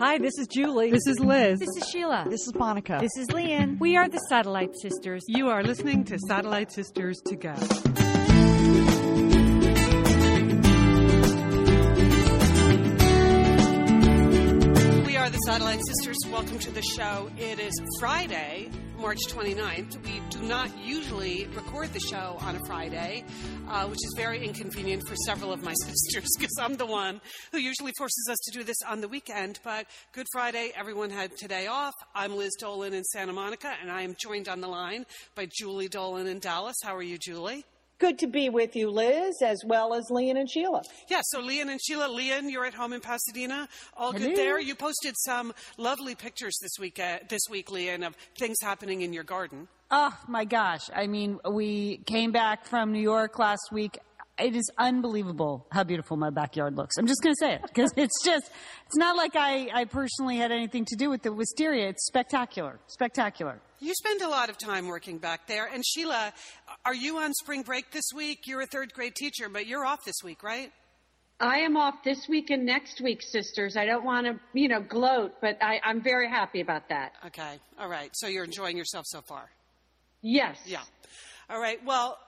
Hi, this is Julie. This is Liz. This is Sheila. This is Monica. This is Lian. We are the Satellite Sisters. You are listening to Satellite Sisters to Go. We are the Satellite Sisters. Welcome to the show. It is Friday, March 29th. We do not usually record the show on a Friday, uh, which is very inconvenient for several of my sisters because I'm the one who usually forces us to do this on the weekend. But Good Friday, everyone had today off. I'm Liz Dolan in Santa Monica, and I am joined on the line by Julie Dolan in Dallas. How are you, Julie? Good to be with you, Liz, as well as Lian and Sheila. Yeah, so Lian and Sheila, Lian, you're at home in Pasadena. All good there. You posted some lovely pictures this week, uh, this week, Lian, of things happening in your garden. Oh my gosh. I mean, we came back from New York last week. It is unbelievable how beautiful my backyard looks. I'm just going to say it because it's just, it's not like I, I personally had anything to do with the wisteria. It's spectacular. Spectacular. You spend a lot of time working back there. And Sheila, are you on spring break this week? You're a third grade teacher, but you're off this week, right? I am off this week and next week, sisters. I don't want to, you know, gloat, but I, I'm very happy about that. Okay. All right. So you're enjoying yourself so far? Yes. Yeah. All right. Well, l-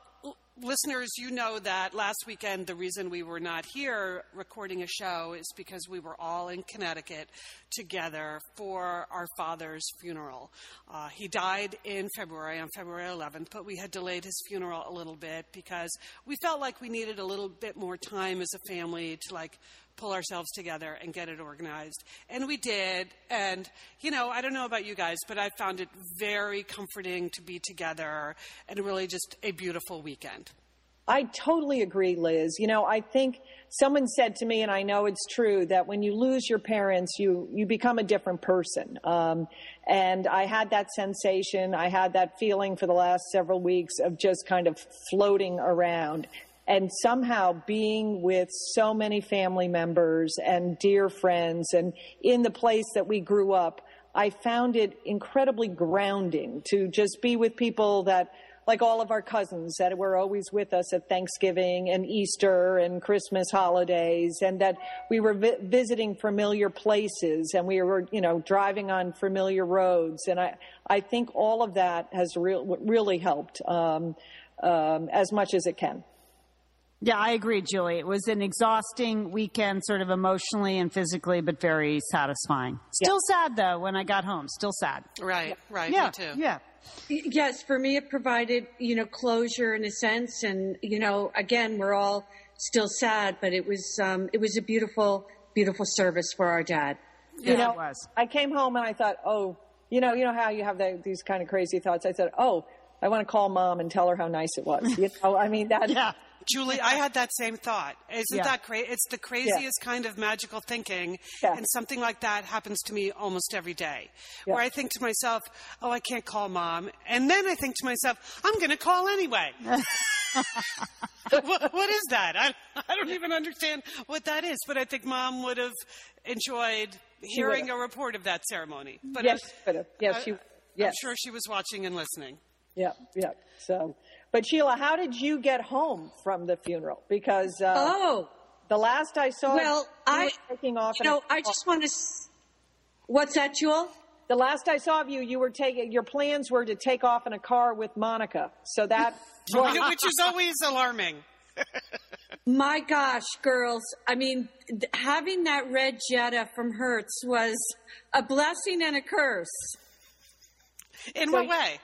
listeners, you know that last weekend the reason we were not here recording a show is because we were all in Connecticut together for our father's funeral. Uh, he died in February, on February 11th, but we had delayed his funeral a little bit because we felt like we needed a little bit more time as a family to like pull ourselves together and get it organized. And we did. And, you know, I don't know about you guys, but I found it very comforting to be together and really just a beautiful weekend. I totally agree, Liz. You know, I think someone said to me, and I know it's true, that when you lose your parents, you, you become a different person. Um, and I had that sensation. I had that feeling for the last several weeks of just kind of floating around. And somehow being with so many family members and dear friends and in the place that we grew up, I found it incredibly grounding to just be with people that like all of our cousins that were always with us at Thanksgiving and Easter and Christmas holidays, and that we were vi- visiting familiar places and we were, you know, driving on familiar roads. And I, I think all of that has re- really helped um, um, as much as it can. Yeah, I agree, Julie. It was an exhausting weekend, sort of emotionally and physically, but very satisfying. Still sad though when I got home. Still sad. Right, right. Yeah, Me too. yeah. Yes, for me, it provided, you know, closure in a sense. And, you know, again, we're all still sad, but it was, um, it was a beautiful, beautiful service for our dad. you Yeah, know, it was. I came home and I thought, oh, you know, you know how you have the, these kind of crazy thoughts. I said, oh, I want to call mom and tell her how nice it was. You know, I mean that. Yeah. Julie, I had that same thought. Isn't Yeah. that crazy? It's the craziest kind of magical thinking, Yeah. and something like that happens to me almost every day. Yeah. Where I think to myself, "Oh, I can't call mom," and then I think to myself, "I'm going to call anyway." what, what is that? I, I don't even understand what that is, but I think mom would have enjoyed hearing a report of that ceremony. But Yes, uh, I, but, yes, I- she, I'm sure she was watching and listening. yeah, yeah. So, but Sheila, how did you get home from the funeral? Because uh, Oh, the last I saw, well, you I, were taking off. you in know, I just want to, what's that, Jewel? the last I saw of you, you were taking. Your plans were to take off in a car with Monica. So that. Which is always alarming. My gosh, girls. I mean, th- having that red Jetta from Hertz was a blessing and a curse. In what way?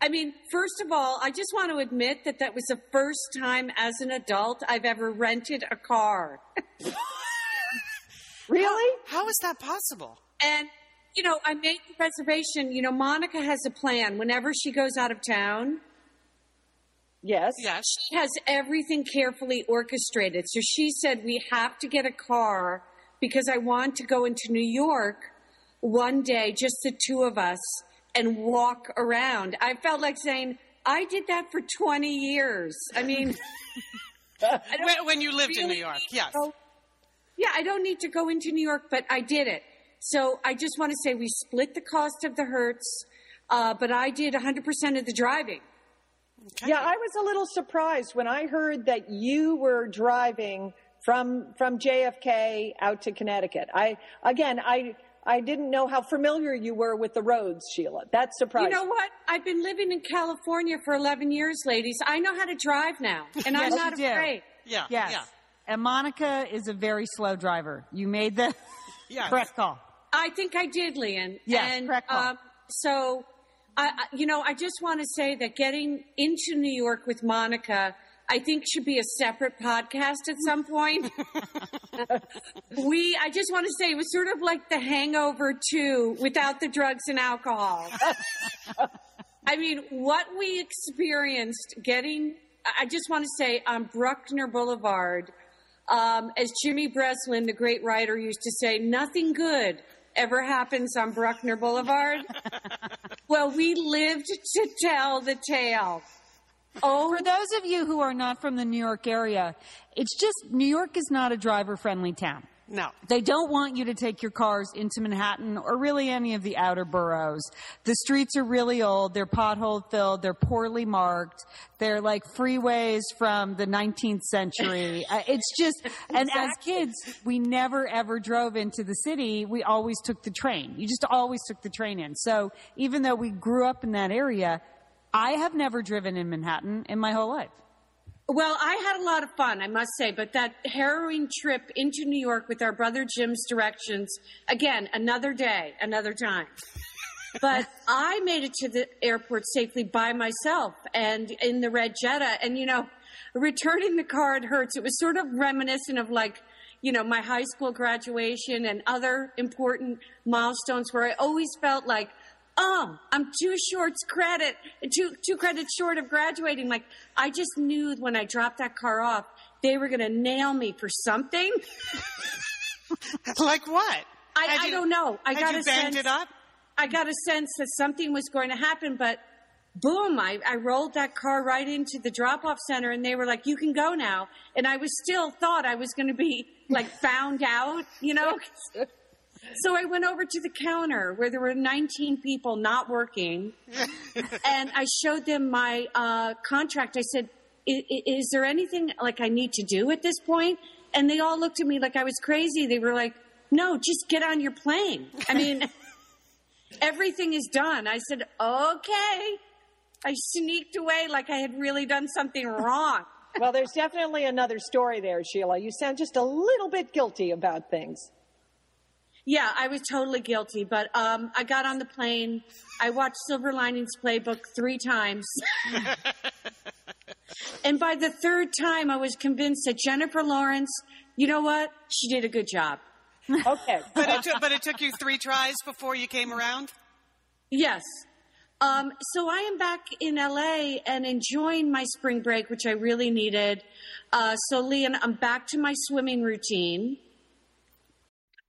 I mean, first of all, I just want to admit that that was the first time as an adult I've ever rented a car. really? How is that possible? And, you know, I made the reservation. You know, Monica has a plan whenever she goes out of town. Yes. Yes. She has everything carefully orchestrated. So she said, we have to get a car because I want to go into New York one day, just the two of us, and walk around. I felt like saying, I did that for 20 years. I mean, I When, when you lived in New York, yes. go- yeah, I don't need to go into New York, but I did it. So I just want to say we split the cost of the Hertz, uh, but I did 100% of the driving. Okay. Yeah, I was a little surprised when I heard that you were driving from from JFK out to Connecticut. I again, I I didn't know how familiar you were with the roads, Sheila. That's surprising. You know what? I've been living in California for 11 years, ladies. I know how to drive now, and I'm Yes, not you do. afraid. Yeah. Yes. Yeah. And Monica is a very slow driver. You made the Yeah. correct call. I think I did, Lian. Yes, and, correct call. um, so, I, I- you know, I just want to say that getting into New York with Monica, I think should be a separate podcast at some point. we, I just want to say it was sort of like the hangover too, without the drugs and alcohol. I mean, what we experienced getting, I just want to say on Bruckner Boulevard, um, as Jimmy Breslin, the great writer, used to say, nothing good ever happens on Bruckner Boulevard. well, we lived to tell the tale. Oh, For those of you who are not from the New York area, it's just New York is not a driver friendly town. No. They don't want you to take your cars into Manhattan or really any of the outer boroughs. The streets are really old. They're pothole filled. They're poorly marked. They're like freeways from the 19th century. Uh, it's just, and as kids, we never ever drove into the city. We always took the train. You just always took the train in. So even though we grew up in that area, I have never driven in Manhattan in my whole life. Well, I had a lot of fun, I must say, but that harrowing trip into New York with our brother Jim's directions, again, another day, another time. But I made it to the airport safely by myself and in the red Jetta. And, you know, returning the car, it Hertz. It was sort of reminiscent of like, you know, my high school graduation and other important milestones where I always felt like, oh, I'm two shorts credit, two, two credits short of graduating. Like, I just knew when I dropped that car off, they were going to nail me for something. Like what? I, Had I you- don't know. I had got you a banged sense. it up? I got a sense that something was going to happen, but boom, I, I rolled that car right into the drop off center and they were like, you can go now. And I was still thought I was going to be like found out, you know? so I went over to the counter where there were 19 people not working and I showed them my uh, contract. I said, "I- i- is there anything like I need to do at this point? And they all looked at me like I was crazy. They were like, no, just get on your plane. I mean, everything is done. I said, okay. I sneaked away like I had really done something wrong. well, there's definitely another story there, Sheila. You sound just a little bit guilty about things. Yeah, I was totally guilty, but um, I got on the plane. I watched Silver Linings Playbook three times. and by the third time, I was convinced that Jennifer Lawrence, you know what? She did a good job. Okay. But it, took, but it took you three tries before you came around? Yes. Um, so I am back in LA and enjoying my spring break, which I really needed. Uh, so, Lian, I'm back to my swimming routine.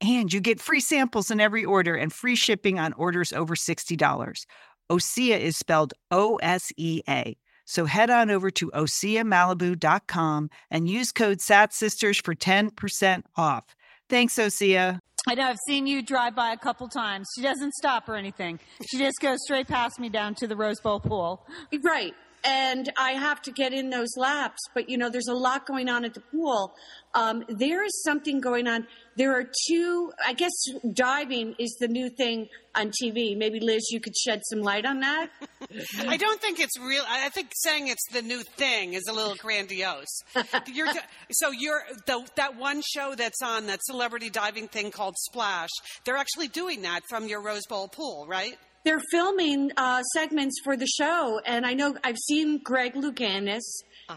And you get free samples in every order and free shipping on orders over $60. Osea is spelled O S E A. So head on over to OseaMalibu.com and use code SATSisters for 10% off. Thanks, Osea. I know I've seen you drive by a couple times. She doesn't stop or anything. She just goes straight past me down to the Rose Bowl pool. Right. And I have to get in those laps, but you know, there's a lot going on at the pool. Um, there is something going on. There are two, I guess diving is the new thing on TV. Maybe Liz, you could shed some light on that. I don't think it's real. I think saying it's the new thing is a little grandiose. You're, so you're the, that one show that's on that celebrity diving thing called Splash. They're actually doing that from your Rose Bowl pool, right? They're filming uh, segments for the show, and I know I've seen Greg Louganis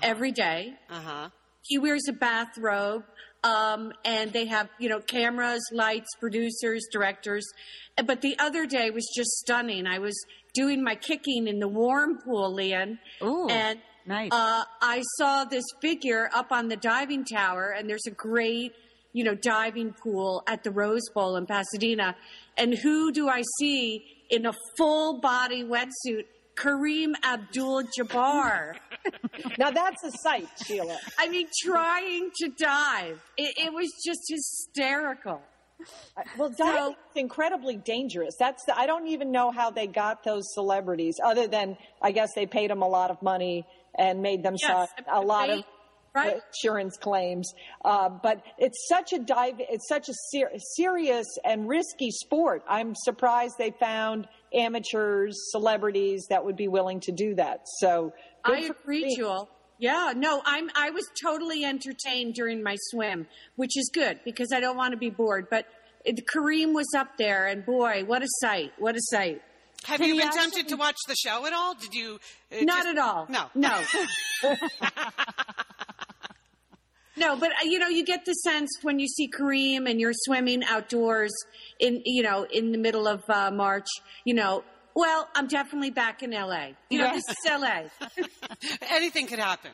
every day. Uh huh. he wears a bathrobe um, and they have you know cameras lights producers directors but the other day was just stunning i was doing my kicking in the warm pool lian Ooh, and nice. uh, i saw this figure up on the diving tower and there's a great you know diving pool at the rose bowl in pasadena and who do i see in a full body wetsuit kareem abdul-jabbar Now that's a sight, Sheila. I mean, trying to dive. It, it was just hysterical. Well, diving is incredibly dangerous. That's the, I don't even know how they got those celebrities, other than I guess they paid them a lot of money and made them sign a lot of right? insurance claims. Uh, but it's such a dive. It's such a ser- serious and risky sport. I'm surprised they found amateurs, celebrities that would be willing to do that. So I agree, them. Jewel. Yeah, no, I'm. I was totally entertained during my swim, which is good because I don't want to be bored. But it, Kareem was up there, and boy, what a sight! What a sight! Have Can you been actually- tempted to watch the show at all? Did you? uh, Not just- at all. No. no. No, but uh, you know, you get the sense when you see Kareem and you're swimming outdoors in, you know, in the middle of uh, March. You know, well, I'm definitely back in LA. You know, this is LA. Anything could happen.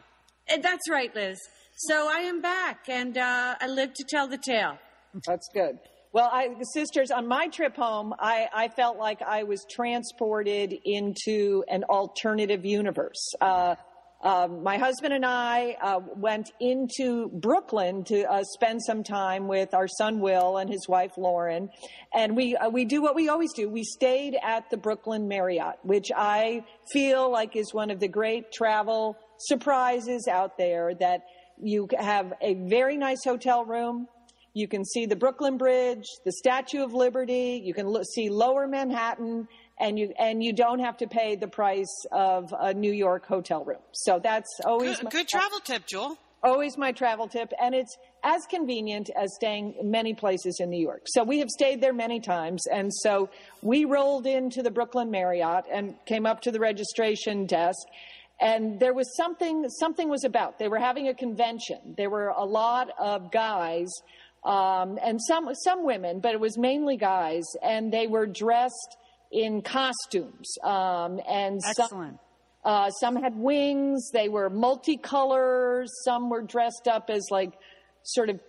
And That's right, Liz. So I am back, and uh, I live to tell the tale. That's good. Well, I, sisters, on my trip home, I, I felt like I was transported into an alternative universe. Uh, uh, my husband and I uh, went into Brooklyn to uh, spend some time with our son Will and his wife Lauren, and we uh, we do what we always do. We stayed at the Brooklyn Marriott, which I feel like is one of the great travel surprises out there. That you have a very nice hotel room. You can see the Brooklyn Bridge, the Statue of Liberty. You can lo- see Lower Manhattan, and you and you don't have to pay the price of a New York hotel room. So that's always Good, my, good travel tip, Jewel. always my travel tip, and it's as convenient as staying many places in New York. So we have stayed there many times, and so we rolled into the Brooklyn Marriott and came up to the registration desk. And there was something, something was about. They were having a convention. There were a lot of guys, um, and some, some women, but it was mainly guys, and they were dressed in costumes. Um, and some, uh, some had wings. They were multicolors. Some were dressed up as like sort of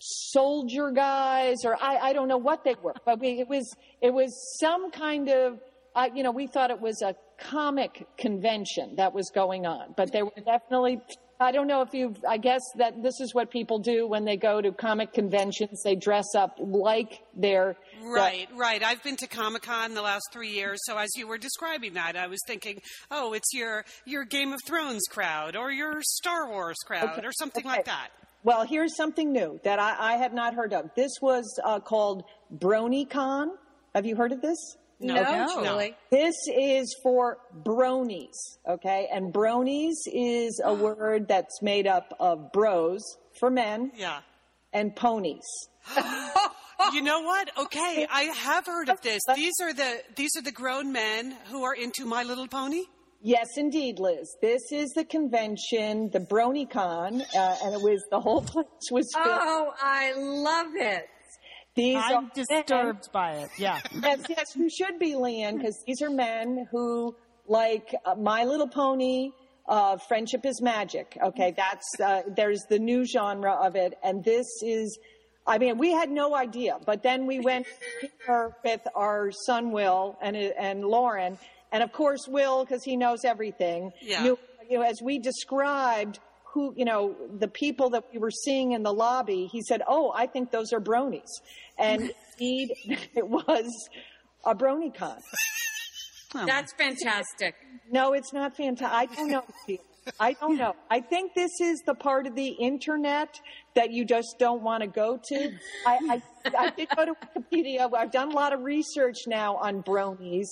soldier guys, or I, I don't know what they were, but we, it was it was some kind of uh, you know we thought it was a comic convention that was going on, but there were definitely. I don't know if you've, I guess that this is what people do when they go to comic conventions. They dress up like they're Right, right. I've been to Comic Con the last three years, so as you were describing that, I was thinking, oh, it's your your Game of Thrones crowd or your Star Wars crowd or something like that. Well, here's something new that I, I had not heard of. This was uh, called BronyCon. Have you heard of this? No, No, no. Julie. This is for bronies, okay? And bronies is a word that's made up of bros for men Yeah. and ponies. You know what? Okay, I have heard of this. These are the these are the grown men who are into My Little Pony. Yes, indeed, Liz. This is the convention, the BronyCon, uh, and it was the whole place was filled. Oh, I love it. These I'm are disturbed by it. Yeah. yes, yes, you should be, Lian, because these are men who like uh, My Little Pony. Uh, friendship is magic. Okay, that's uh, there's the new genre of it, and this is. I mean, we had no idea, but then we went here with our son Will and and Lauren, and of course Will, because he knows everything. Yeah. Knew, you know, as we described who, you know, the people that we were seeing in the lobby, he said, "Oh, I think those are bronies," and indeed, it was a BronyCon. That's fantastic. No, it's not fantastic. I don't know. I don't know. I think this is the part of the internet that you just don't want to go to. I, I, I did go to Wikipedia. I've done a lot of research now on bronies,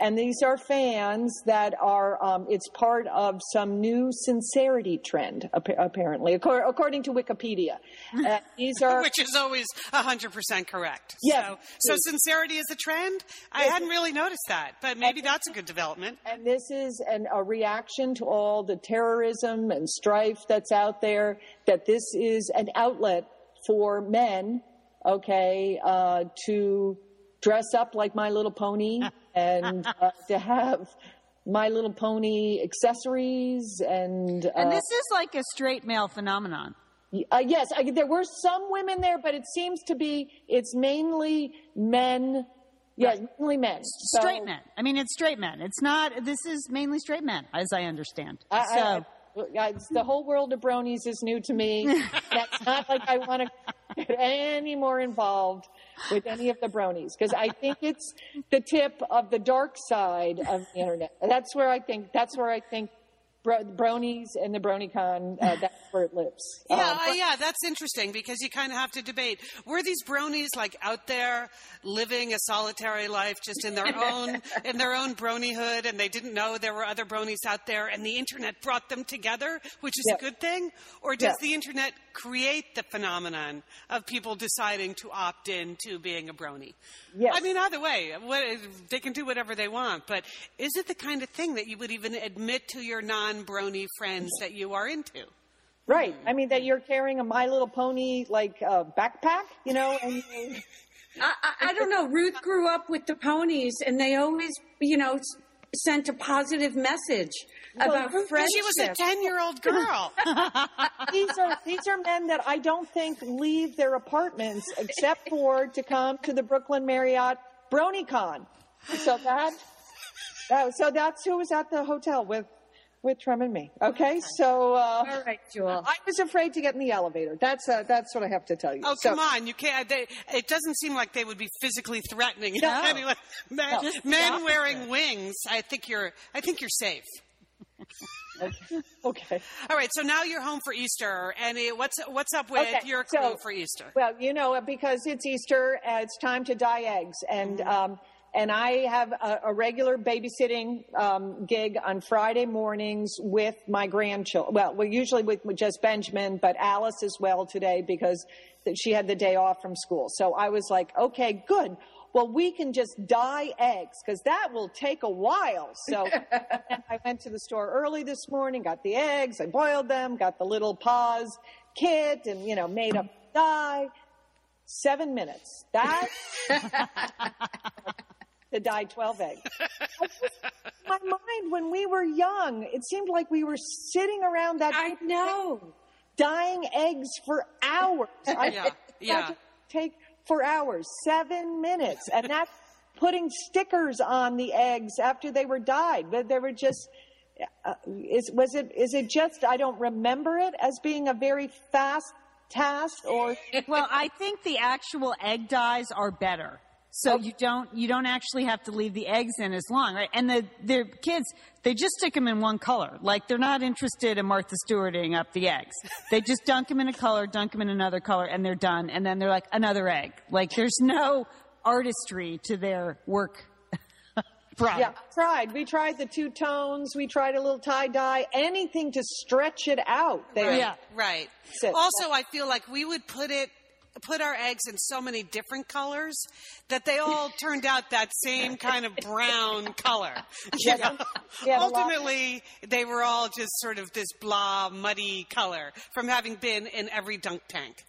and these are fans that are. Um, it's part of some new sincerity trend, apparently, according, to Wikipedia. Uh, these are Which is always 100% correct. Yes. So, so sincerity is a trend? I hadn't really noticed that, but maybe that's a good development. And this is an, a reaction to all the terrorism and strife that's out there, that this is an outlet for men, okay, uh, to dress up like My Little Pony and uh, to have My Little Pony accessories and. Uh, And this is like a straight male phenomenon. uh, yes, I, there were some women there, but it seems to be it's mainly men. Yes, mainly men. So- Straight men. I mean, it's straight men. It's not, this is mainly straight men, as I understand. I, so, I- it's- the whole world of bronies is new to me. That's not like I want to get any more involved with any of the bronies because I think it's the tip of the dark side of the internet. That's where I think. That's where I think bro- bronies and the BronyCon. Uh, that's where it lives. Yeah, Um, uh, yeah, that's interesting because you kind of have to debate. Were these bronies like out there living a solitary life just in their own in their own bronyhood and they didn't know there were other bronies out there and the internet brought them together, which is Yeah. a good thing? Or does Yeah. the internet create the phenomenon of people deciding to opt in to being a brony? Yes. I mean, either way, what, they can do whatever they want, but is it the kind of thing that you would even admit to your non-brony friends that you are into? Right. I mean that you're carrying a My Little Pony like uh, backpack, you know, and I, I, I don't know. Ruth grew up with the ponies, and they always, you know, s- sent a positive message about Ruth- friendship. She was a 10 year old girl. these are these are men that I don't think leave their apartments except for to come to the Brooklyn Marriott BronyCon. So that, that so that's who was at the hotel with with Trem and me. Okay, so uh, All right, Jewel. I was afraid to get in the elevator. That's uh, that's what I have to tell you. Oh, So- come on. You can't. They, it doesn't seem like they would be physically threatening. No. anyway, men, No. men wearing wings. I think you're. I think you're safe. Okay. All right. So now you're home for Easter, and what's what's up with Okay, your crew so- for Easter? Well, you know, because it's Easter, uh, it's time to dye eggs, and um, and I have a, a regular babysitting um, gig on Friday mornings with my grandchildren. Well, well, usually with, just Benjamin, but Alice as well today because she had the day off from school. So I was like, okay, good. Well, we can just dye eggs because that will take a while. So I went to the store early this morning, got the eggs, I boiled them, got the little Paas kit, and you know, made up dye. Seven minutes. That to dye twelve eggs. Just- my mind when we were young, it seemed like we were sitting around that I know. dyeing eggs for hours. I Yeah, yeah. Take for hours, seven minutes, and that's putting stickers on the eggs after they were dyed. But they were just. Uh, is was it is it just I don't remember it as being a very fast task or well, I think the actual egg dyes are better. So you don't you don't actually have to leave the eggs in as long, right? And the the kids they just stick them in one color. Like they're not interested in Martha Stewarting up the eggs. They just dunk them in a color, dunk them in another color, and they're done. And then they're like another egg. Like there's no artistry to their work. Product. Yeah, tried. We tried the two tones. We tried a little tie dye. Anything to stretch it out. They, Right, Yeah. right. Sit. Also, I feel like we would put it put our eggs in so many different colors that they all turned out that same kind of brown color. You know? Yeah, Ultimately, they were all just sort of this blah, muddy color from having been in every dunk tank.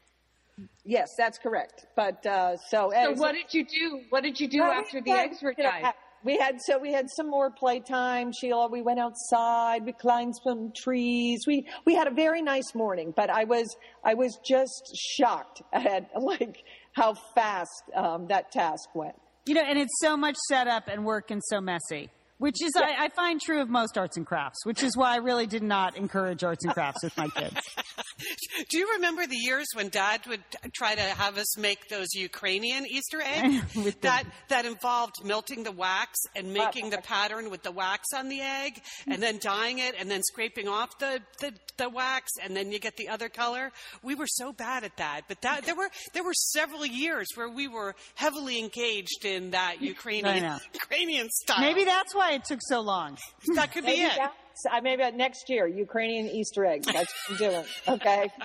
Yes, that's correct. But uh, so, So what did you do? What did you do Well, after the eggs were you dyed? We had so we had some more playtime, Sheila. We went outside. We climbed some trees. We we had a very nice morning. But I was I was just shocked at like how fast um, that task went. You know, and it's so much set up and work and so messy, which is, I, I find true of most arts and crafts, which is why I really did not encourage arts and crafts with my kids. Do you remember the years when Dad would try to have us make those Ukrainian Easter eggs that that involved melting the wax and making the pattern with the wax on the egg, and then dyeing it, and then scraping off the, the, the wax, and then you get the other color? We were so bad at that, but that there were there were several years where we were heavily engaged in that Ukrainian. Ukrainian style. Maybe that's why it took so long. that could be Maybe it. that's I uh, maybe next year Ukrainian Easter eggs. That's what I'm doing. Okay.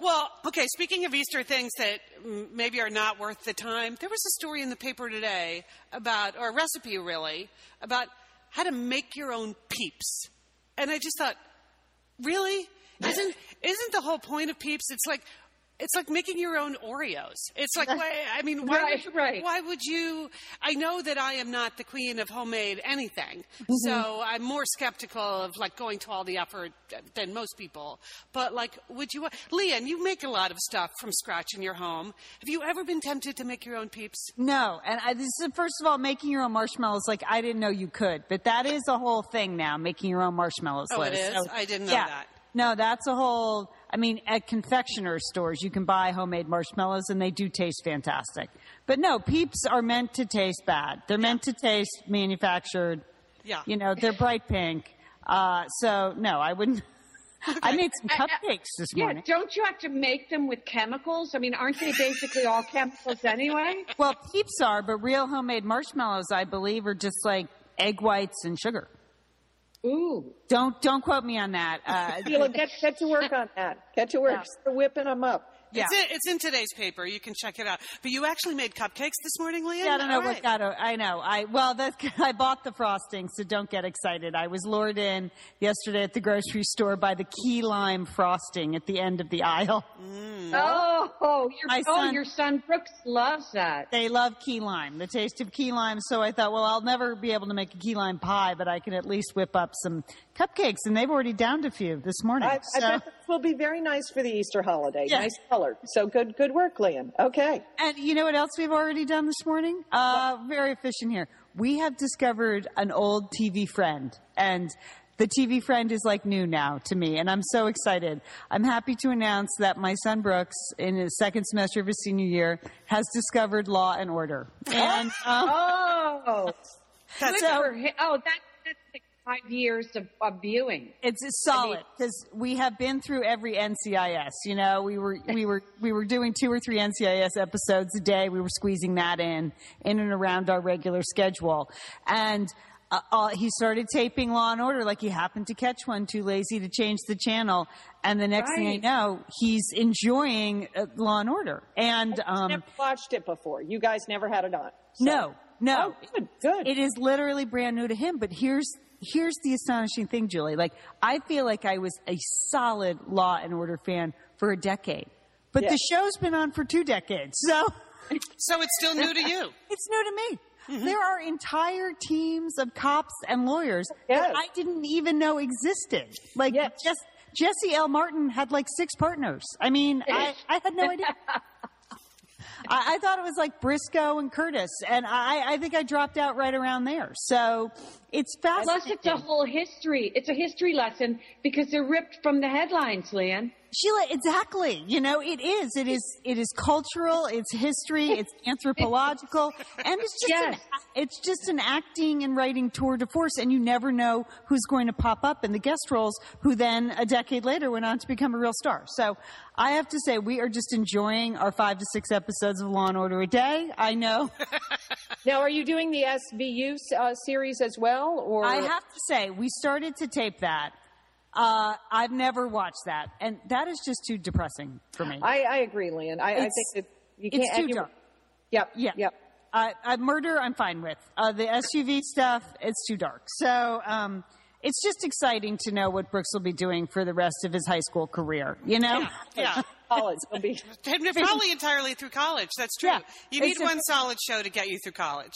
Well, okay, speaking of Easter things that maybe are not worth the time, there was a story in the paper today about, or a recipe really, about how to make your own peeps. And I just thought, really? Isn't, isn't the whole point of peeps? It's like, it's like making your own Oreos. It's like, why, I mean, why, Right, would, right. why would you? I know that I am not the queen of homemade anything, Mm-hmm. so I'm more skeptical of like going to all the effort than most people. But like, would you, Lian? You make a lot of stuff from scratch in your home. Have you ever been tempted to make your own peeps? No, and I, this is first of all making your own marshmallows. Like I didn't know you could, but that is a whole thing now. Making your own marshmallows. Oh, it is? I didn't know yeah. that. No, that's a whole. I mean, at confectioner stores, you can buy homemade marshmallows, and they do taste fantastic. But no, Peeps are meant to taste bad. They're meant to taste manufactured. Yeah. You know, they're bright pink. Uh, so no, I wouldn't. I made some cupcakes this Yeah, morning. Yeah, don't you have to make them with chemicals? I mean, aren't they basically all chemicals anyway? Well, Peeps are, but real homemade marshmallows, I believe, are just like egg whites and sugar. Ooh. Don't don't quote me on that. Uh, Sheila, get get to work on that. Get to work. Start whipping them up. Yeah. It's in, it's in today's paper. You can check it out. But you actually made cupcakes this morning, Leah? Yeah, I don't know All what right. got. o- I know. I well, that I bought the frosting, so don't get excited. I was lured in yesterday at the grocery store by the key lime frosting at the end of the aisle. Mm. Oh, oh, your, My oh, son- your son Brooks loves that. They love key lime, the taste of key lime. So I thought, well, I'll never be able to make a key lime pie, but I can at least whip up some cupcakes, and they've already downed a few this morning. I, I bet this will be very nice for the Easter holiday. Yeah. Nice color. So good, good work, Liam. Okay. And you know what else we've already done this morning? Uh, very efficient here. We have discovered an old TV friend, and the TV friend is like new now to me, and I'm so excited. I'm happy to announce that my son Brooks, in his second semester of his senior year, has discovered Law and Order. And um, Oh, good so- for him. Oh, that, that's five years of, of viewing. It's it's solid because we have been through every NCIS. You know, we were we were we were doing two or three NCIS episodes a day. We were squeezing that in in and around our regular schedule, and. Uh, uh, he started taping Law and Order like he happened to catch one, too lazy to change the channel. And the next thing I know, he's enjoying uh, Law and Order. And um, never watched it before. You guys never had it on. So- no, no, Oh, good, good. it is literally brand new to him. But here's here's the astonishing thing, Julie. Like I feel like I was a solid Law and Order fan for a decade, but Yeah. the show's been on for two decades, so So it's still new to you. it's new to me. Mm-hmm. There are entire teams of cops and lawyers Yes. that I didn't even know existed. Like Yes. just Jesse L. Martin had like six partners. I mean, I, I had no idea. I, I thought it was like Briscoe and Curtis, and I, I think I dropped out right around there. So it's fascinating. Plus, it's a whole history. It's a history lesson because they're ripped from the headlines, Lian. Sheila, exactly. You know, it is. It is. It is cultural. It's history. It's anthropological, and it's just. An, Yes. it's just an acting and writing tour de force, and you never know who's going to pop up in the guest roles, who then a decade later went on to become a real star. So, I have to say, we are just enjoying our five to six episodes of Law and Order a day. I know. Now, are you doing the SVU uh, series as well, or I have to say, we started to tape that. Uh, I've never watched that, and that is just too depressing for me. I, I agree, Lian. I, I think that you can't. It's too and dark. Yep. Yeah. Yep. Uh, uh, murder, I'm fine with. Uh, the SUV stuff, it's too dark. So um, it's just exciting to know what Brooks will be doing for the rest of his high school career. You know? Yeah. College be. Probably entirely through college. That's true. Yeah. You need It's a- one solid show to get you through college.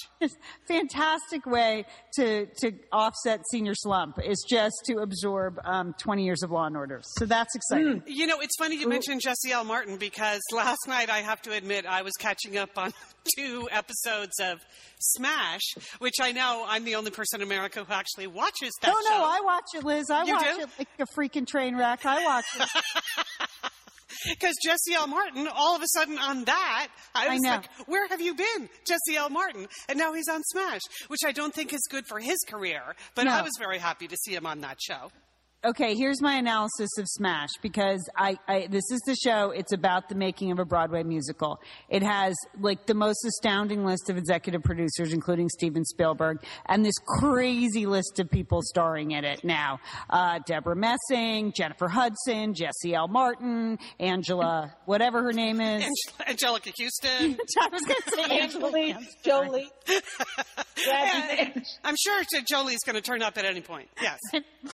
Fantastic way to to offset senior slump is just to absorb um, 20 years of Law and Order. So that's exciting. You know, it's funny you mentioned Jesse L. Martin because last night I have to admit I was catching up on two episodes of Smash, which I know I'm the only person in America who actually watches that No, show. no, I watch it, Liz. I You watch do? it like a freaking train wreck. I watch it. Because Jesse L. Martin, all of a sudden on that, I I was know. like, where have you been, Jesse L. Martin? And now he's on Smash, which I don't think is good for his career. But No. I was very happy to see him on that show. Okay, here's my analysis of Smash because I, I this is the show. It's about the making of a Broadway musical. It has like the most astounding list of executive producers, including Steven Spielberg, and this crazy list of people starring in it now: uh, Debra Messing, Jennifer Hudson, Jesse L. Martin, Angela, whatever her name is. Ang- Anjelica Huston. I was going to say Angela. Jolie, Jolie. I'm sure that Jolie's going to turn up at any point. Yes.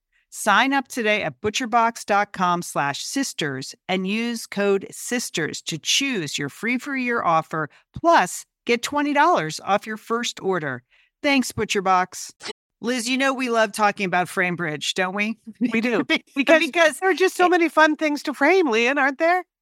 Sign up today at butcherbox.com slash sisters and use code SISTERS to choose your free for year offer, plus get $20 off your first order. Thanks, ButcherBox. Liz, you know we love talking about FrameBridge, don't we? We do. Because, because there are just so many fun things to frame, Lian, aren't there?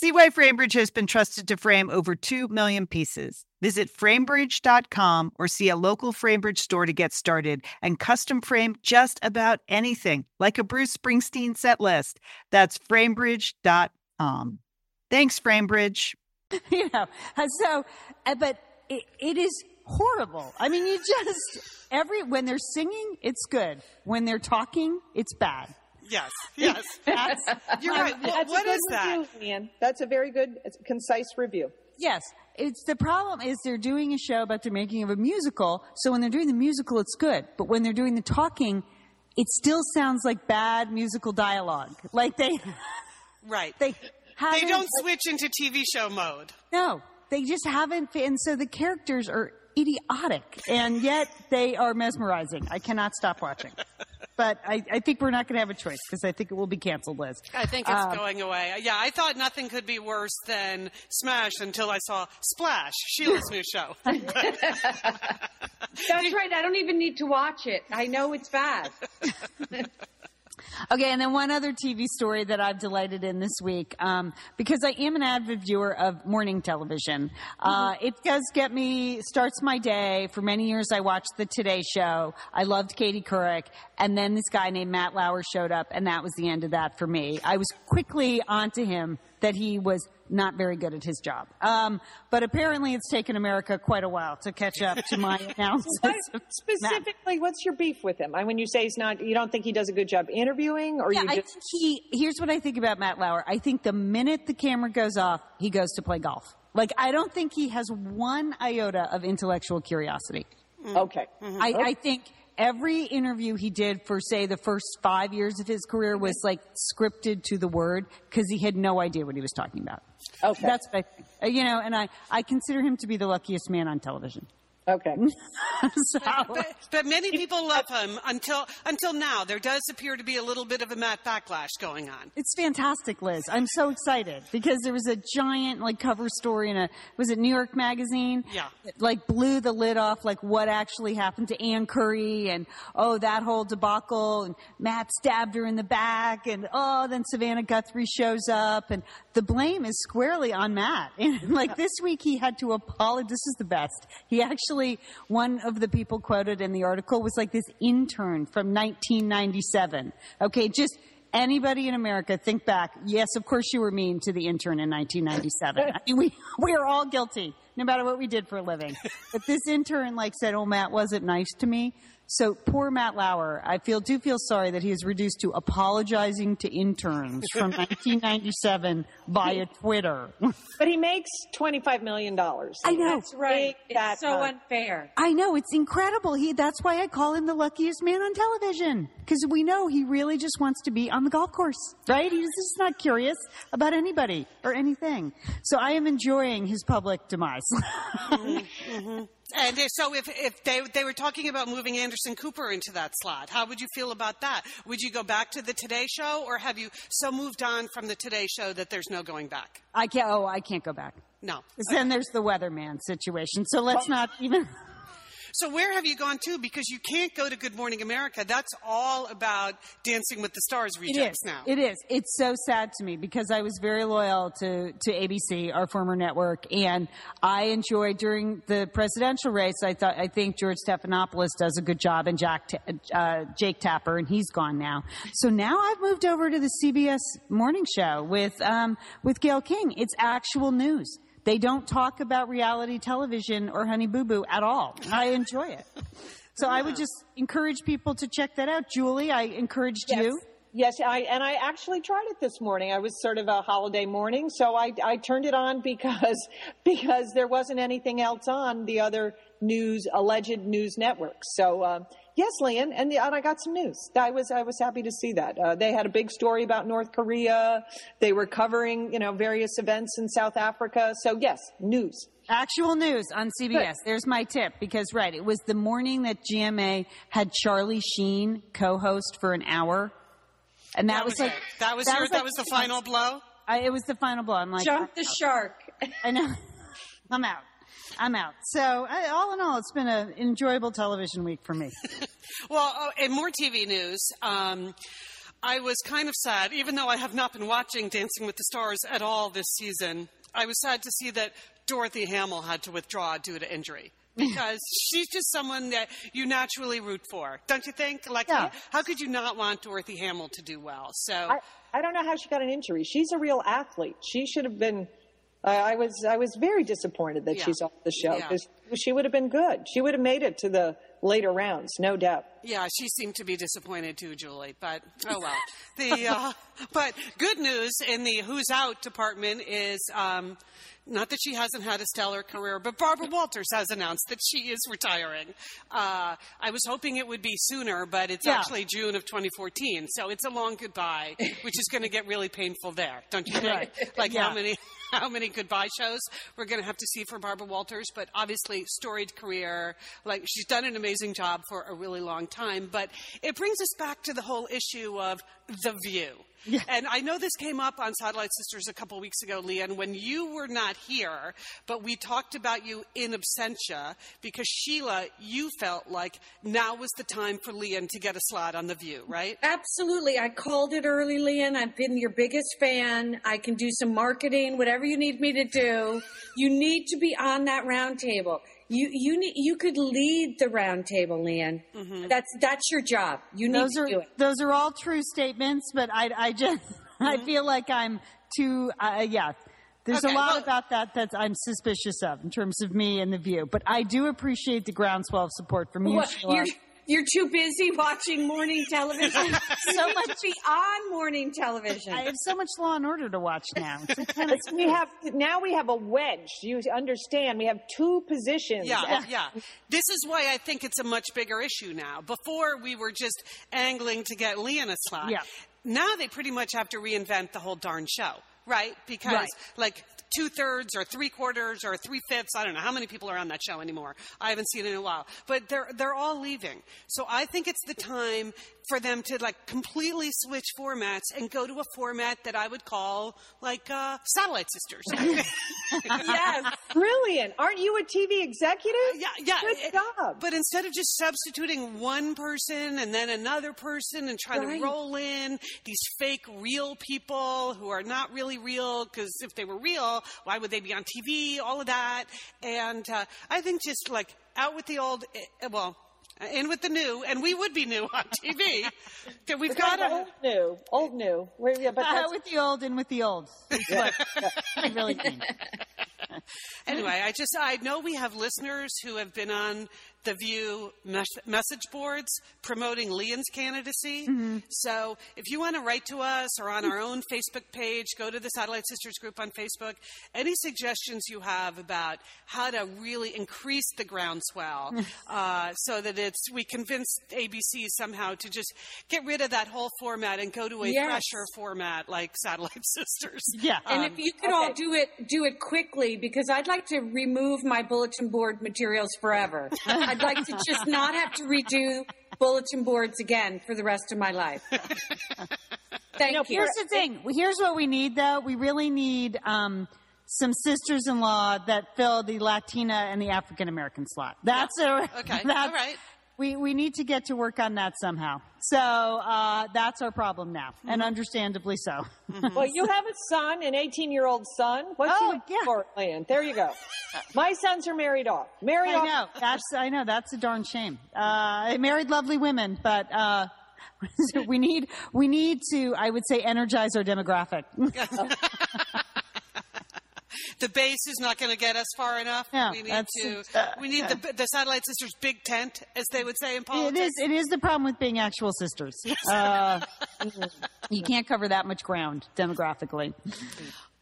See why FrameBridge has been trusted to frame over 2 million pieces. Visit framebridge.com or see a local FrameBridge store to get started and custom frame just about anything, like a Bruce Springsteen set list. That's framebridge.com. Thanks, FrameBridge. you know, uh, so, uh, but it, it is horrible. I mean, you just, every, when they're singing, it's good. When they're talking, it's bad. Yes, yes. That's, You're right. Well, That's what a good is that? review, Ian. That's a very good, it's a concise review. Yes. It's the problem is they're doing a show about the making of a musical. So when they're doing the musical, it's good. But when they're doing the talking, it still sounds like bad musical dialogue. Like they, Right. they They haven't. don't switch into TV show mode. No, they just haven't. fi- And so the characters are idiotic, and yet they are mesmerizing. I cannot stop watching. But I, I think we're not going to have a choice because I think it will be canceled, Liz. I think it's Um, going away. Yeah, I thought nothing could be worse than Smash until I saw Splash, Sheila's new show. That's right. I don't even need to watch it. I know it's bad. Okay, and then one other TV story that I've delighted in this week, um, because I am an avid viewer of morning television. Uh, it does get me, starts my day. For many years, I watched the Today Show. I loved Katie Couric, and then this guy named Matt Lauer showed up, and that was the end of that for me. I was quickly onto him that he was not very good at his job. Um, but apparently, it's taken America quite a while to catch up to my analysis. What, of Matt. specifically, what's your beef with him? I when you say he's not, you don't think he does a good job interviewing, or Yeah, you I just think he. Here's what I think about Matt Lauer. I think the minute the camera goes off, he goes to play golf. Like I don't think he has one iota of intellectual curiosity. okay? I, I think every interview he did for say the first five years of his career was like scripted to the word because he had no idea what he was talking about. Okay. That's what I think. Uh, you know, and I I consider him to be the luckiest man on television. Okay. so, But, but many people love him until until now. There does appear to be a little bit of a Matt backlash going on. It's fantastic, Liz. I'm so excited because there was a giant like cover story in a was it New York Magazine? Yeah. It, like blew the lid off like what actually happened to Ann Curry and oh that whole debacle and Matt stabbed her in the back and oh then Savannah Guthrie shows up and the blame is squarely on Matt. And like this week he had to apologize. This is the best. He actually one of the people quoted in the article was like this intern from 1997. Okay, just anybody in America think back. Yes, of course you were mean to the intern in 1997. I mean, we we are all guilty, no matter what we did for a living. But this intern like said, "Oh, Matt wasn't nice to me." So poor Matt Lauer, I feel do feel sorry that he is reduced to apologizing to interns from 1997 via Twitter. But he makes $25 million. I know. That's right. Take that It's so time. unfair. I know it's incredible. He that's why I call him the luckiest man on television because we know he really just wants to be on the golf course, right? He's just not curious about anybody or anything. So I am enjoying his public demise. Mm-hmm. Mm-hmm. And if, so, if, if they they were talking about moving Anderson Cooper into that slot, how would you feel about that? Would you go back to the Today Show, or have you so moved on from the Today Show that there's no going back? I can't. Oh, I can't go back. No. 'Cause then there's the weatherman situation. So let's not even. So where have you gone to? Because you can't go to Good Morning America. That's all about Dancing with the Stars It rejects is. now. It is. It's so sad to me because I was very loyal to, to ABC, our former network, and I enjoyed during the presidential race. I thought I think George Stephanopoulos does a good job, and Jack uh, Jake Tapper, and he's gone now. So now I've moved over to the CBS morning show with um, with Gayle King. It's actual news. They don't talk about reality television or Honey Boo Boo at all. I enjoy it. So I would just encourage people to check that out. Julie, I encouraged Yes. you. Yes, I and I actually tried it this morning. I was sort of a holiday morning, so I I turned it on because because there wasn't anything else on the other news alleged news networks. So uh, yes, Lian, and, the, and I got some news. I was I was happy to see that uh, they had a big story about North Korea. They were covering you know various events in South Africa. So yes, news. Actual news on CBS. There's my tip because right, it was the morning that GMA had Charlie Sheen co-host for an hour, and that, that was, was like it. That was your, like that was the final blow. I, it was the final blow. I'm like, Jump the shark. I know, I'm out. I'm out. So I, all in all, it's been an enjoyable television week for me. Well, oh, and more TV news. Um, I was kind of sad, even though I have not been watching Dancing with the Stars at all this season. I was sad to see that Dorothy Hamill had to withdraw due to injury because she's just someone that you naturally root for, don't you think? Like, Yeah. how could you not want Dorothy Hamill to do well? So, I, I don't know how she got an injury. She's a real athlete. She should have been. I I was I was very disappointed that Yeah. she's off the show because she would have been good. She would have made it to the later rounds, no doubt. Yeah, she seemed to be disappointed too, Julie. But oh well. The uh, but good news in the Who's Out department is um, not that she hasn't had a stellar career, but Barbara Walters has announced that she is retiring. Uh, I was hoping it would be sooner, but it's Yeah. actually June of 2014, so it's a long goodbye, which is going to get really painful there, don't you think? Right. Like Yeah. how many how many goodbye shows we're going to have to see for Barbara Walters, but obviously storied career. Like she's done an amazing job for a really long time, but it brings us back to the whole issue of the view. And I know this came up on Satellite Sisters a couple weeks ago, Lian, when you were not here, but we talked about you in absentia because Sheila, you felt like now was the time for Lian to get a slot on The View, right? Absolutely. I called it early, Lian. I've been your biggest fan. I can do some marketing, whatever you need me to do. You need to be on that round table. You you need you could lead the round table, Lian. That's that's your job. You need those to are do it. those are all true statements, but I I just I feel like I'm too uh, yeah. There's Okay, a lot well- about that that I'm suspicious of in terms of me and the view, but I do appreciate the groundswell of support from you. What, Sheila. You're you're too busy watching morning television. so much beyond morning television. I have so much Law and Order to watch now. It's kind of- We have now we have a wedge. You understand? We have two positions. Yeah, yeah. This is why I think it's a much bigger issue now. Before we were just angling to get Lian a slot. Yeah. Now they pretty much have to reinvent the whole darn show. Right? Because Right. like two thirds or three quarters or three fifths, I don't know how many people are on that show anymore. I haven't seen it in a while, but they're they're all leaving. So I think it's the time for them to like completely switch formats and go to a format that I would call like uh, Satellite Sisters. yes, brilliant. Aren't you a TV executive? Yeah, yeah. Good It- job. But instead of just substituting one person and then another person and trying Right. to roll in these fake real people who are not really real, because if they were real, why would they be on TV? All of that. And uh, I think just like out with the old, eh, well, in with the new, and we would be new on TV. That We've got Kind to. of old new, old new. We're- yeah, but that's, with the old and with the old. is what I really think. Anyway, I just I know we have listeners who have been on the View mes- message boards promoting Lian's candidacy. So if you want to write to us or on our own Facebook page, go to the Satellite Sisters group on Facebook. Any suggestions you have about how to really increase the groundswell uh, so that it's we convince ABC somehow to just get rid of that whole format and go to a Yes. fresher format like Satellite Sisters. Yeah. And Um, if you could all do it, do it quickly because I'd like to remove my bulletin board materials forever. I'd like to just not have to redo bulletin boards again for the rest of my life. Thank you. Here's the thing. Here's what we need, though. We really need um, some sisters-in-law that fill the Latina and the African American slot. That's a Okay. That's, All right. We we need to get to work on that somehow. So uh, that's our problem now, Mm-hmm. and understandably so. well, you have a son, an 18 year old son. What's Oh, you yeah. for, Land? There you go. My sons are married off. Married I off. know that's I know that's a darn shame. Uh, I married lovely women, but uh, we need we need to I would say energize our demographic. the base is not going to get us far enough. Yeah, we need to. uh, we need the the satellite sisters' big tent, as they would say in It politics. is. It is the problem with being actual sisters. Uh, you can't cover that much ground demographically.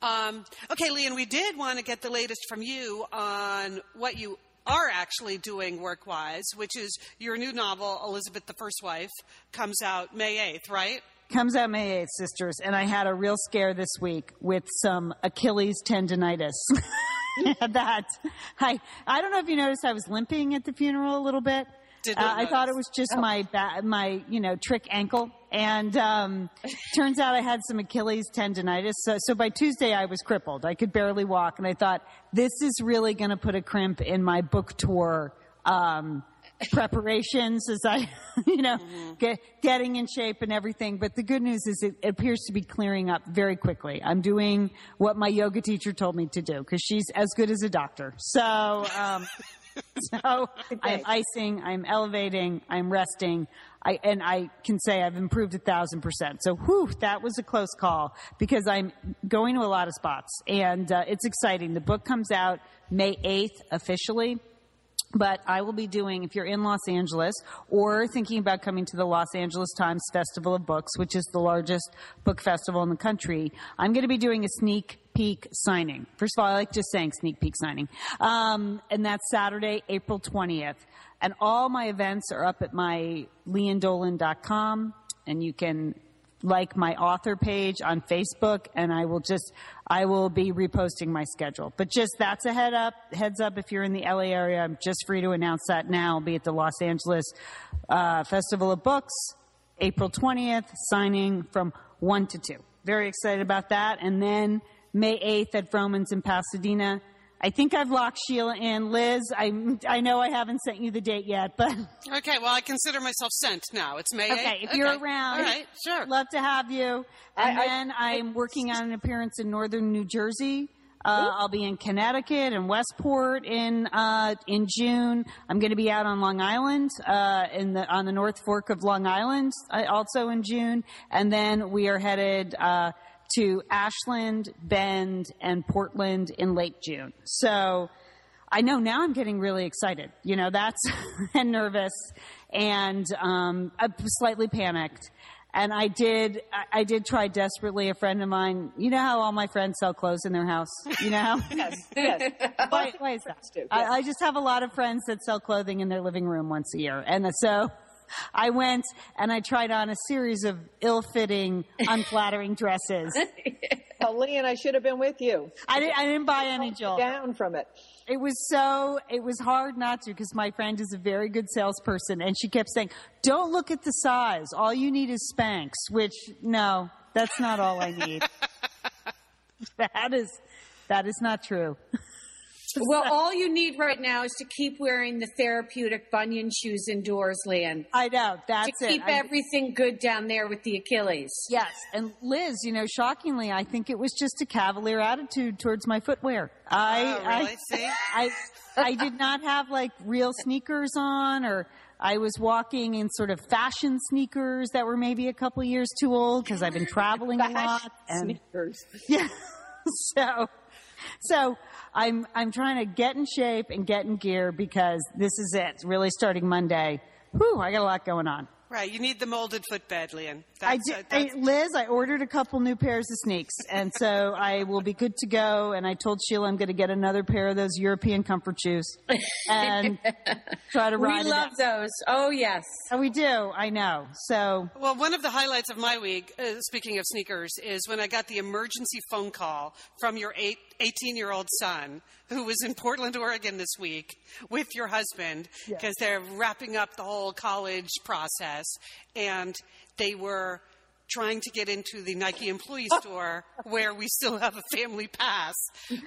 Um, okay, Lian, we did want to get the latest from you on what you are actually doing work-wise, which is your new novel, Elizabeth the First Wife, comes out May eighth, right? Comes out May 8th, sisters, and I had a real scare this week with some Achilles tendonitis. that I I don't know if you noticed I was limping at the funeral a little bit. Uh, I thought it was just my ba- my you know trick ankle, and um, turns out I had some Achilles tendonitis. So, so by Tuesday I was crippled. I could barely walk, and I thought this is really going to put a crimp in my book tour um, preparations as I you know get, getting in shape and everything. But the good news is it, it appears to be clearing up very quickly. I'm doing what my yoga teacher told me to do because she's as good as a doctor. So. Um, so I'm icing, I'm elevating, I'm resting, I, and I can say I've improved a thousand percent. So, whew, that was a close call because I'm going to a lot of spots, and uh, it's exciting. The book comes out May 8th officially. But I will be doing, if you're in Los Angeles or thinking about coming to the Los Angeles Times Festival of Books, which is the largest book festival in the country, I'm going to be doing a sneak peek signing. First of all, I like just saying sneak peek signing. Um, and that's Saturday, April 20th. And all my events are up at my liandolan.com and you can like my author page on Facebook and I will just, I will be reposting my schedule. But just that's a head up, heads up if you're in the LA area. I'm just free to announce that now. I'll be at the Los Angeles uh, Festival of Books, April 20th, signing from 1 to 2. Very excited about that. And then May 8th at Vroman's in Pasadena. I think I've locked Sheila in. Liz, I, I know I haven't sent you the date yet, but Okay, well, I consider myself sent now. It's May 8th. Okay, if you're around, All right, sure. Love to have you. And then I'm working on an appearance in northern New Jersey. Uh, I'll be in Connecticut and Westport in uh, in June. I'm going to be out on Long Island uh, in the on the North Fork of Long Island uh, also in June, and then we are headed uh, to Ashland, Bend, and Portland in late June. So I know now I'm getting really excited. You know, that's and nervous and um, I'm slightly panicked. And I did, I, I did try desperately. A friend of mine, you know how all my friends sell clothes in their house. You know? Yes, yes. why, why is that? do, I. I just have a lot of friends that sell clothing in their living room once a year, and so I went and I tried on a series of ill-fitting, unflattering dresses. And I should have been with you. I didn't, I didn't buy any, Jill. Down from it. It was so, it was hard not to because my friend is a very good salesperson and she kept saying, don't look at the size. All you need is Spanx, which no, that's not all I need. that is, that is not true. Well, all you need right now is to keep wearing the therapeutic bunion shoes indoors, Lian. I know, that's to it. keep I- everything good down there with the Achilles. Yes, and Liz, you know, shockingly, I think it was just a cavalier attitude towards my footwear. I, Oh, really? I, See? I, I did not have like real sneakers on, or I was walking in sort of fashion sneakers that were maybe a couple years too old because I've been traveling a lot. And Sneakers. yeah, so, so I'm I'm trying to get in shape and get in gear because this is it. It's really starting Monday. Whew, I got a lot going on. Right. You need the molded footbed, Lian. I did, uh, that's- I- Liz, I ordered a couple new pairs of sneaks, and so I will be good to go. And I told Sheila I'm going to get another pair of those European comfort shoes and try to We ride it love out. those. Oh, yes. Oh, we do. I know. So Well, one of the highlights of my week, uh, speaking of sneakers, is when I got the emergency phone call from your 18 year old son, who was in Portland, Oregon this week with your husband, because they're wrapping up the whole college process, and they were trying to get into the Nike employee store where we still have a family pass,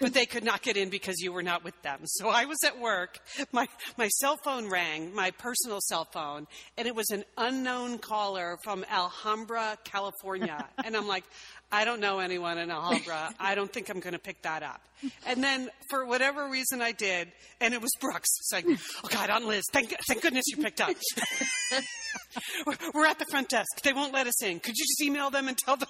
but they could not get in because you were not with them. So I was at work. My, my cell phone rang, my personal cell phone, and it was an unknown caller from Alhambra, California. And I'm like, I don't know anyone in Alhambra. I don't think I'm going to pick that up. And then for whatever reason I did, and it was Brooks saying, Oh God, Aunt Liz, thank, thank goodness you picked up. we're, at the front desk. They won't let us in. Could you just email them and tell them?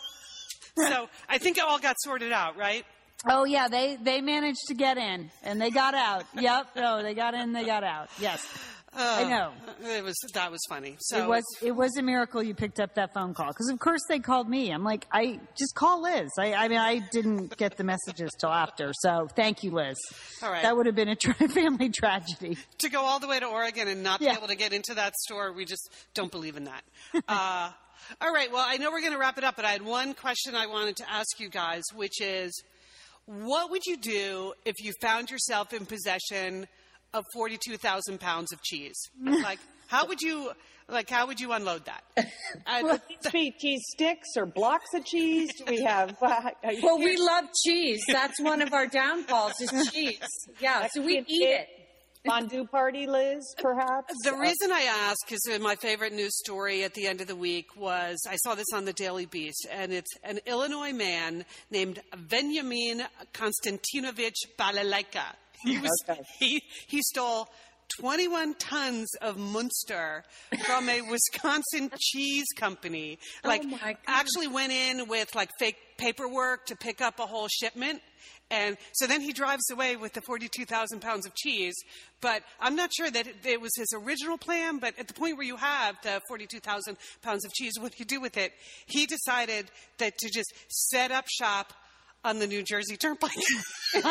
so I think it all got sorted out, right? Oh yeah, they they managed to get in and they got out. Yep. No, they got in, they got out. Yes. I know. It was that was funny. So it was it was a miracle you picked up that phone call because of course they called me. I'm like, I just call Liz. I, I mean, I didn't get the messages till after. So thank you, Liz. All right. That would have been a tra- family tragedy. to go all the way to Oregon and not Yeah. be able to get into that store, we just don't believe in that. uh, all right, well, I know we're going to wrap it up, but I had one question I wanted to ask you guys, which is what would you do if you found yourself in possession of 42,000 pounds of cheese? like, how would you, like, how would you unload that? I- Would these be cheese sticks or blocks of cheese? Do we have? Well, we love cheese. That's one of our downfalls is cheese. Yeah, so we eat it. Fondue party, Liz, perhaps? The reason I ask is uh, my favorite news story at the end of the week was I saw this on the Daily Beast, and it's an Illinois man named Benjamin Konstantinovich Balalaika. He was Okay. he he stole 21 tons of Munster from a Wisconsin cheese company. Oh like my God. actually went in with like fake paperwork to pick up a whole shipment. And so then he drives away with the 42,000 pounds of cheese. But I'm not sure that it, it was his original plan. But at the point where you have the 42,000 pounds of cheese, what do you do with it? He decided that to just set up shop on the New Jersey Turnpike.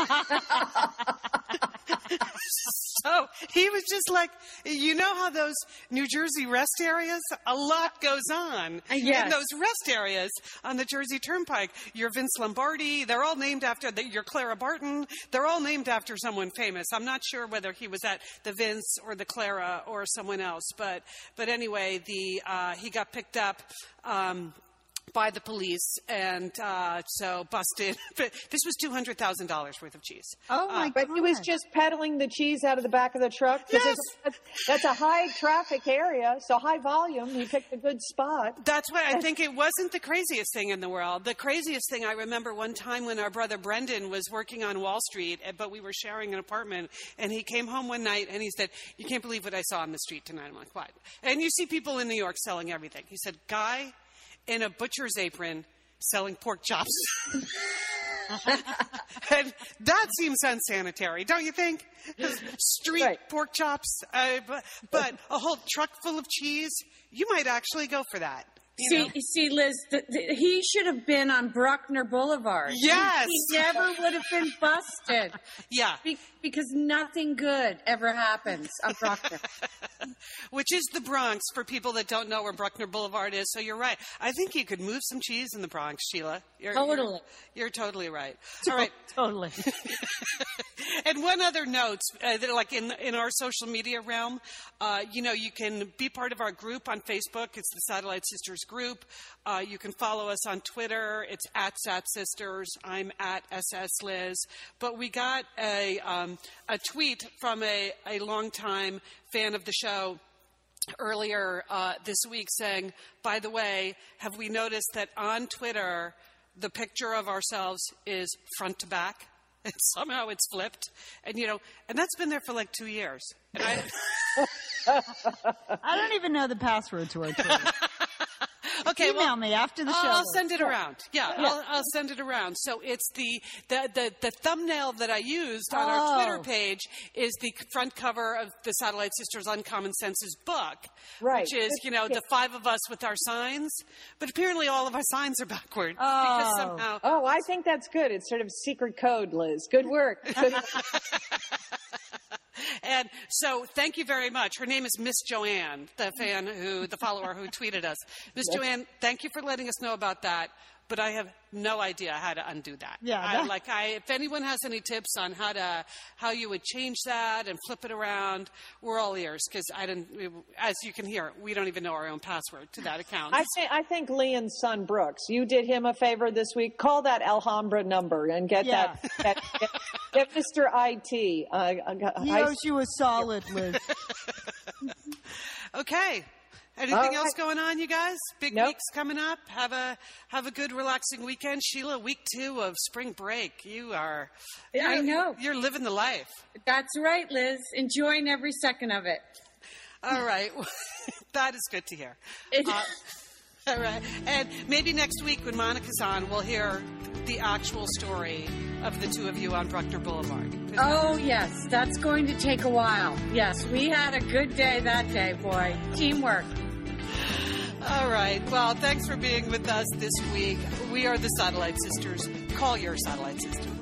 so he was just like, you know how those New Jersey rest areas, a lot goes on in those rest areas on the Jersey Turnpike. Your Vince Lombardi, they're all named after the, your Clara Barton. They're all named after someone famous. I'm not sure whether he was at the Vince or the Clara or someone else, but but anyway, the uh, he got picked up. Um, by the police, and uh, so busted. But this was two hundred thousand dollars worth of cheese. Oh my But god! he was just peddling the cheese out of the back of the truck. Yes. it's- That's a high traffic area, so high volume. He picked a good spot. That's why I think it wasn't the craziest thing in the world. The craziest thing I remember one time when our brother Brendan was working on Wall Street, eh, but we were sharing an apartment, and he came home one night and he said, "You can't believe what I saw on the street tonight." I'm like, "What?" And you see people in New York selling everything. He said, "Guy in a butcher's apron selling pork chops." and that seems unsanitary, don't you think? Street Right. pork chops, uh, but, but a whole truck full of cheese, you might actually go for that. See, know? see, Liz, the, the, he should have been on Bruckner Boulevard. Yes. he never would have been busted. Yeah. Be- because nothing good ever happens on Bruckner. Which is the Bronx for people that don't know where Bruckner Boulevard is. So you're right. I think you could move some cheese in the Bronx, Sheila. You're, Totally. You're, you're totally right. All right. Totally. And one other note, uh, that, like in in our social media realm, uh, you know, you can be part of our group on Facebook. It's the Satellite Sisters group. Uh, you can follow us on Twitter. It's at Sat Sisters. I'm at SS Liz. But we got a um, a tweet from a a longtime fan of the show earlier uh, this week saying, by the way, have we noticed that on Twitter the picture of ourselves is front to back? And somehow it's flipped. And, you know, and that's been there for like two years. And I, I don't even know the password to our Twitter. okay, Email well, me after the show. I'll send it around. Yeah, I'll, I'll send it around. So it's the, the, the, the thumbnail that I used on our Twitter Oh. page is the front cover of the Satellite Sisters Uncommon Senses book, Right. which is, you know, the five of us with our signs. But apparently all of our signs are backward because Oh. somehow Oh, I think that's good. It's sort of secret code, Liz. Good work. Good And so, thank you very much. Her name is Miss Joanne, the fan who, the follower who tweeted us. Miss Joanne, thank you for letting us know about that. But I have no idea how to undo that. Yeah, I, like I, if anyone has any tips on how to, how you would change that and flip it around, we're all ears because I didn't. As you can hear, we don't even know our own password to that account. I think I think Lian's son Brooks, you did him a favor this week. Call that Alhambra number and get Yeah. that, that get, get Mr. IT. Uh, uh, He I- owes you a solid, Liz. Okay. Anything All else going on, you guys? Big Nope. weeks coming up. Have a have a good, relaxing weekend, Sheila. Week two of spring break. You are. I you're- know. You're living the life. That's right, Liz. Enjoying every second of it. All right. that is good to hear. Uh, all right. And maybe next week when Monica's on, we'll hear the actual story of the two of you on Bruckner Boulevard. Oh, yes. That's going to take a while. Yes, we had a good day that day, boy. Teamwork. All right. Well, thanks for being with us this week. We are the Satellite Sisters. Call your Satellite Sisters.